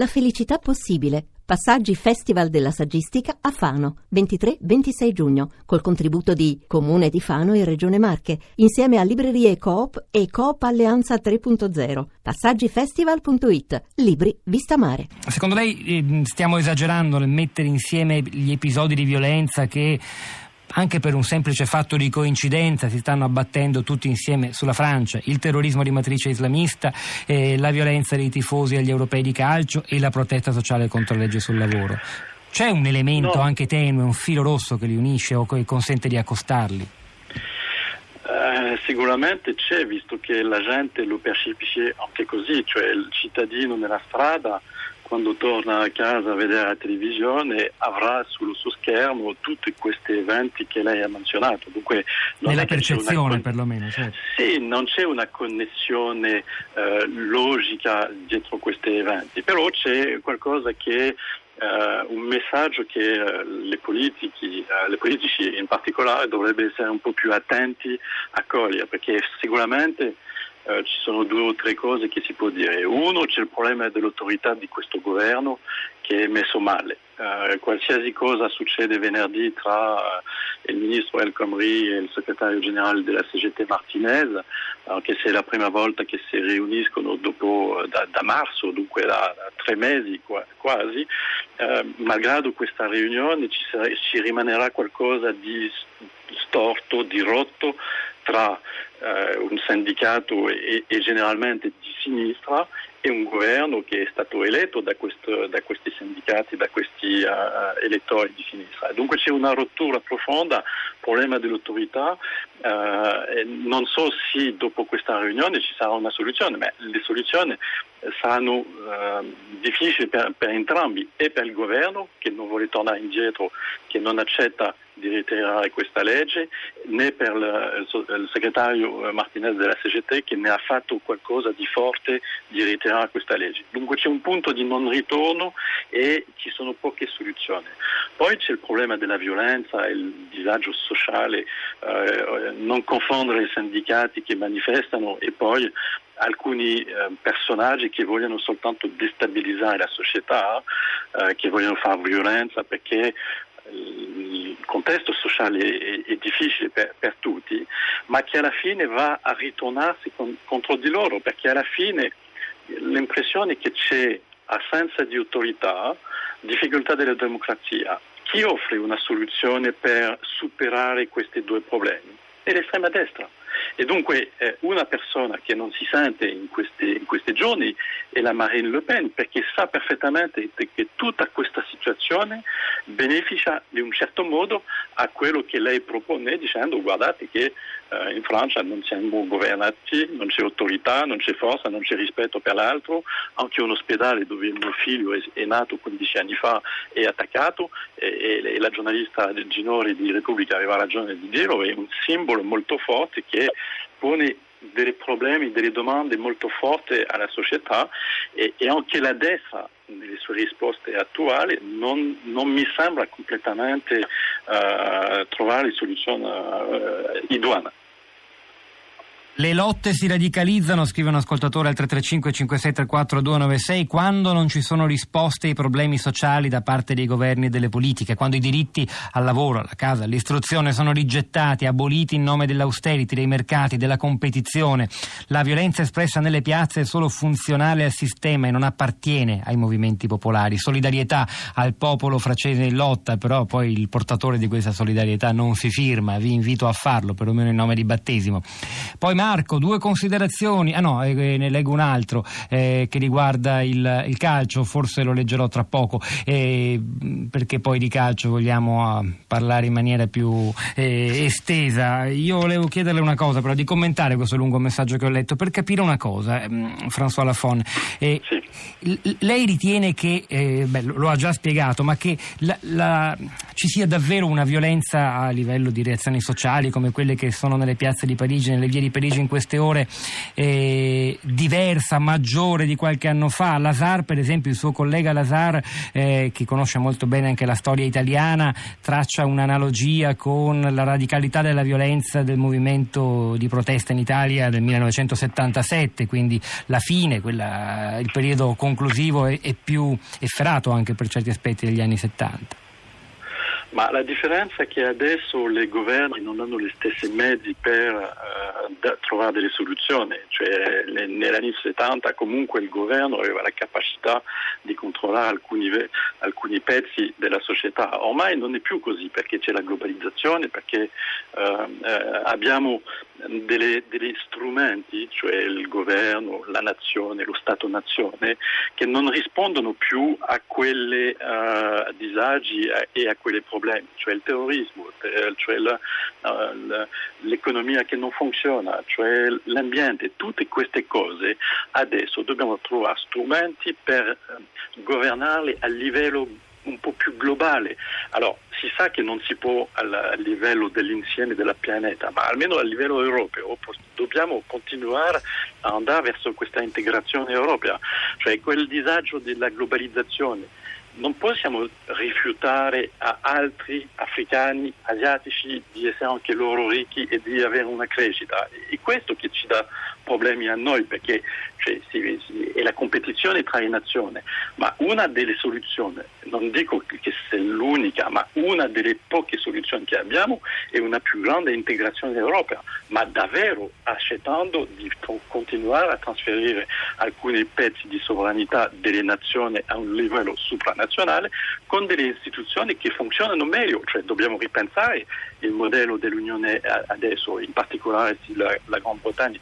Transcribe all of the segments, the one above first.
La felicità possibile. Passaggi Festival della Saggistica a Fano, 23-26 giugno, col contributo di Comune di Fano e Regione Marche, insieme a Librerie Coop e Coop Alleanza 3.0. Passaggifestival.it. Libri Vista Mare. Secondo lei eh, stiamo esagerando nel mettere insieme gli episodi di violenza che anche per un semplice fatto di coincidenza si stanno abbattendo tutti insieme sulla Francia, il terrorismo di matrice islamista, eh, la violenza dei tifosi agli europei di calcio e la protesta sociale contro la legge sul lavoro. C'è un elemento no. anche tenue, un filo rosso che li unisce o che consente di accostarli? Eh, sicuramente c'è, visto che la gente lo percepisce anche così, cioè il cittadino nella strada quando torna a casa a vedere la televisione avrà sul suo schermo tutti questi eventi che lei ha menzionato. Dunque, Nella percezione con... perlomeno. Certo. Sì, non c'è una connessione eh, logica dietro questi eventi, però c'è qualcosa che Uh, un messaggio che uh, le, politici, uh, le politici in particolare dovrebbero essere un po' più attenti a cogliere, perché sicuramente eh, ci sono due o tre cose che si può dire. Uno, c'è il problema dell'autorità di questo governo che è messo male. Uh, qualsiasi cosa succede venerdì tra uh, il ministro El Khomri e il segretario generale della CGT Martinez, anche se è la prima volta che si riuniscono dopo, da, da marzo, dunque da, da, tre mesi quasi, uh, malgrado questa riunione ci, sarà, ci rimanerà qualcosa di storto, di rotto tra eh, un sindacato e, e, generalmente di sinistra e un governo che è stato eletto da, questo, da questi sindacati, da questi uh, elettori di sinistra. Dunque c'è una rottura profonda, problema dell'autorità. Uh, non so se dopo questa riunione ci sarà una soluzione, ma le soluzioni saranno uh, difficili per, per entrambi e per il governo che non vuole tornare indietro, che non accetta di ritirare questa legge, né per il, il segretario Martinez della CGT che ne ha fatto qualcosa di forte di ritirare questa legge. Dunque c'è un punto di non ritorno e ci sono poche soluzioni. Poi c'è il problema della violenza, il disagio sociale, eh, non confondere i sindacati che manifestano e poi alcuni eh, personaggi che vogliono soltanto destabilizzare la società, eh, che vogliono fare violenza perché il contesto sociale è, difficile per, per, tutti, ma che alla fine va a ritornarsi con, contro di loro, perché alla fine l'impressione che c'è assenza di autorità, difficoltà della democrazia. Chi offre una soluzione per superare questi due problemi? È l'estrema destra. E dunque eh, una persona che non si sente in questi, in questi, giorni è la Marine Le Pen perché sa perfettamente che tutta questa situazione beneficia in un certo modo a quello che lei propone dicendo guardate che eh, in Francia non siamo governati, non c'è autorità, non c'è forza, non c'è rispetto per l'altro, anche un ospedale dove mio figlio è, è nato 15 anni fa è attaccato e, e, la giornalista Ginori di Repubblica aveva ragione di dirlo, è un simbolo molto forte che pone dei problemi, delle domande molto forti alla società e, e anche la destra nelle sue risposte attuali non, non mi sembra completamente uh, trovare soluzioni uh, idonee. Le lotte si radicalizzano, scrive un ascoltatore al 335 5634 296, quando non ci sono risposte ai problemi sociali da parte dei governi e delle politiche, quando i diritti al lavoro, alla casa, all'istruzione sono rigettati, aboliti in nome dell'austerity, dei mercati, della competizione. La violenza espressa nelle piazze è solo funzionale al sistema e non appartiene ai movimenti popolari. Solidarietà al popolo francese in lotta, però poi il portatore di questa solidarietà non si firma, vi invito a farlo, perlomeno in nome di battesimo. Poi Marco, due considerazioni. Ah no, eh, ne leggo un altro eh, che riguarda il, il, calcio, forse lo leggerò tra poco, eh, perché poi di calcio vogliamo ah, parlare in maniera più eh, estesa. Io volevo chiederle una cosa, però, di commentare questo lungo messaggio che ho letto, per capire una cosa, ehm, François Lafon. Eh, lei ritiene che, eh, beh, lo ha già spiegato, ma che la, la, ci sia davvero una violenza a livello di reazioni sociali come quelle che sono nelle piazze di Parigi, nelle vie di Parigi in queste ore eh, diversa, maggiore di qualche anno fa. Lazar, per esempio, il suo collega Lazar, eh, che conosce molto bene anche la storia italiana, traccia un'analogia con la radicalità della violenza del movimento di protesta in Italia del 1977, quindi la fine, quella, il periodo conclusivo è più efferato anche per certi aspetti degli anni 70. Ma la differenza è che adesso i governi non hanno gli stessi mezzi per uh, trovare delle soluzioni, cioè negli anni 70 comunque il governo aveva la capacità di controllare alcuni, alcuni, pezzi della società, ormai non è più così perché c'è la globalizzazione, perché uh, uh, abbiamo degli strumenti, cioè il governo, la nazione, lo Stato-nazione, che non rispondono più a quei disagi e a quelle problemi cioè il terrorismo, eh, cioè la, la, l'economia che non funziona, cioè l'ambiente, tutte queste cose, adesso dobbiamo trovare strumenti per eh, governarle a livello un po' più globale. Allora, si sa che non si può a livello dell'insieme della pianeta, ma almeno a livello europeo dobbiamo continuare a andare verso questa integrazione europea, cioè quel disagio della globalizzazione non possiamo rifiutare a altri africani, asiatici di essere anche loro ricchi e di avere una crescita. È questo che ci dà problemi a noi perché cioè, si, è la competizione tra le nazioni, ma una delle soluzioni, non dico che sia l'unica, ma una delle poche soluzioni che abbiamo è una più grande integrazione europea, ma davvero accettando di continuare a trasferire alcuni pezzi di sovranità delle nazioni a un livello supranazionale con delle istituzioni che funzionano meglio, cioè dobbiamo ripensare il modello dell'Unione adesso, in particolare se la, la Gran Bretagna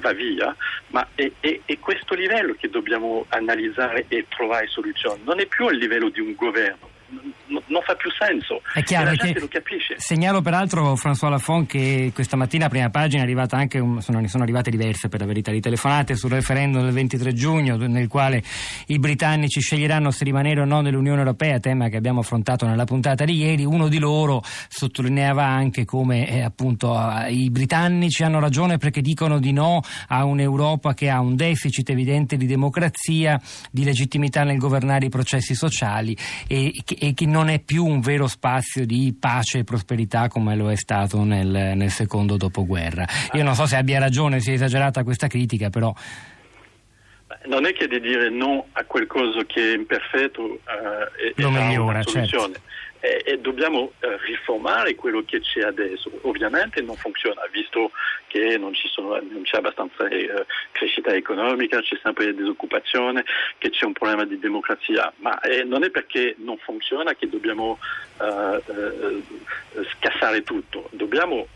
va via, ma è, è, è, questo livello che dobbiamo analizzare e trovare soluzioni, non è più a livello di un governo, non fa più senso. È chiaro che lo capisce. Segnalo peraltro François Lafont che questa mattina a prima pagina è arrivata anche sono, ne sono arrivate diverse per la verità di telefonate sul referendum del 23 giugno nel quale i britannici sceglieranno se rimanere o no nell'Unione Europea, tema che abbiamo affrontato nella puntata di ieri. Uno di loro sottolineava anche come eh, appunto i britannici hanno ragione perché dicono di no a un'Europa che ha un deficit evidente di democrazia, di legittimità nel governare i processi sociali e, e che non è più un vero spazio di pace e prosperità come lo è stato nel, nel secondo dopoguerra. Io non so se abbia ragione, sia esagerata questa critica, però non è che di dire no a qualcosa che è imperfetto uh, e, lo migliora, certo e, e dobbiamo eh, riformare quello che c'è adesso. Ovviamente non funziona, visto che non, sono, non c'è abbastanza eh, crescita economica, c'è sempre disoccupazione, che c'è un problema di democrazia, ma eh, non è perché non funziona che dobbiamo eh, eh, scassare tutto, dobbiamo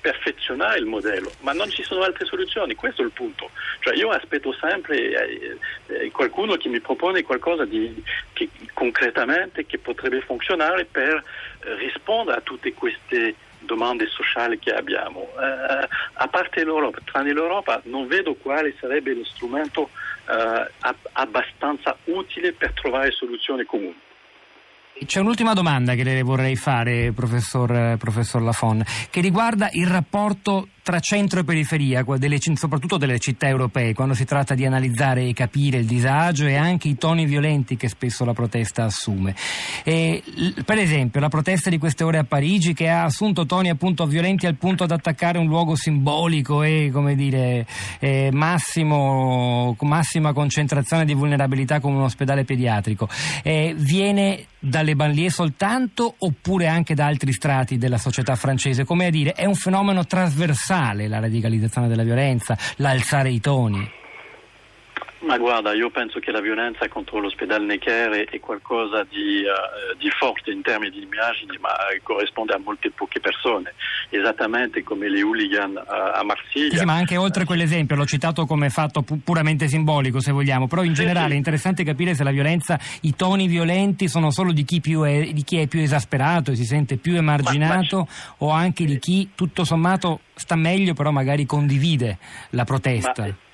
perfezionare il modello, ma non ci sono altre soluzioni, questo è il punto. Cioè io aspetto sempre eh, qualcuno che mi propone qualcosa di, concretamente che potrebbe funzionare per eh, rispondere a tutte queste domande sociali che abbiamo. Eh, a parte l'Europa, tranne l'Europa, non vedo quale sarebbe lo strumento eh, abbastanza utile per trovare soluzioni comuni. C'è un'ultima domanda che le vorrei fare, professor, professor Lafon, che riguarda il rapporto tra centro e periferia, delle, soprattutto delle città europee, quando si tratta di analizzare e capire il disagio e anche i toni violenti che spesso la protesta assume. E, per esempio, la protesta di queste ore a Parigi che ha assunto toni appunto violenti al punto ad attaccare un luogo simbolico e, come dire, eh, massimo, massima concentrazione di vulnerabilità come un ospedale pediatrico, eh, viene dalle banlieue soltanto oppure anche da altri strati della società francese? Come a dire, è un fenomeno trasversale sociale, la radicalizzazione della violenza, l'alzare i toni? Ma guarda, io penso che la violenza contro l'ospedale Necker è qualcosa di, uh, di, forte in termini di immagini, ma corrisponde a molte poche persone, esattamente come le hooligan uh, a Marsiglia. Sì, ma anche oltre quell'esempio, l'ho citato come fatto pu- puramente simbolico, se vogliamo, però in sì, generale sì. è interessante capire se la violenza, i toni violenti sono solo di chi, è, di chi è più esasperato e si sente più emarginato ma, ma... o anche di chi tutto sommato sta meglio, però magari condivide la protesta. Ma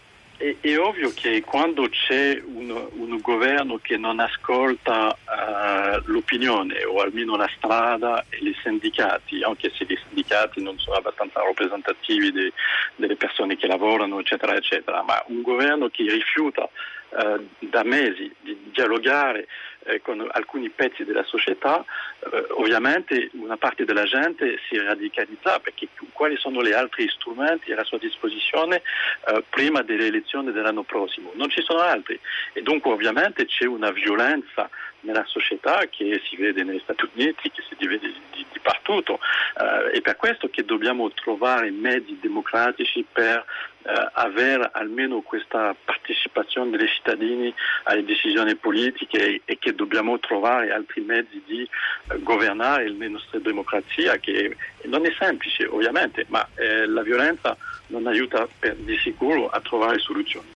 è, è, ovvio che quando c'è un, un governo che non ascolta uh, l'opinione o almeno la strada e i sindacati, anche se i sindacati non sono abbastanza rappresentativi di, delle persone che lavorano, eccetera, eccetera, ma un governo che rifiuta eh, da mesi di dialogare eh, con alcuni pezzi della società, eh, ovviamente una parte della gente si radicalizza perché quali sono gli altri strumenti a sua disposizione eh, prima delle elezioni dell'anno prossimo? Non ci sono altri e dunque ovviamente c'è una violenza nella società che si vede negli Stati Uniti, che si vede di, di partuto eh, è per questo che dobbiamo trovare mezzi democratici per eh, avere almeno questa partecipazione dei cittadini alle decisioni politiche e, e che dobbiamo trovare altri mezzi di eh, governare le nostre democrazie che non è semplice ovviamente ma eh, la violenza non aiuta per, di sicuro a trovare soluzioni.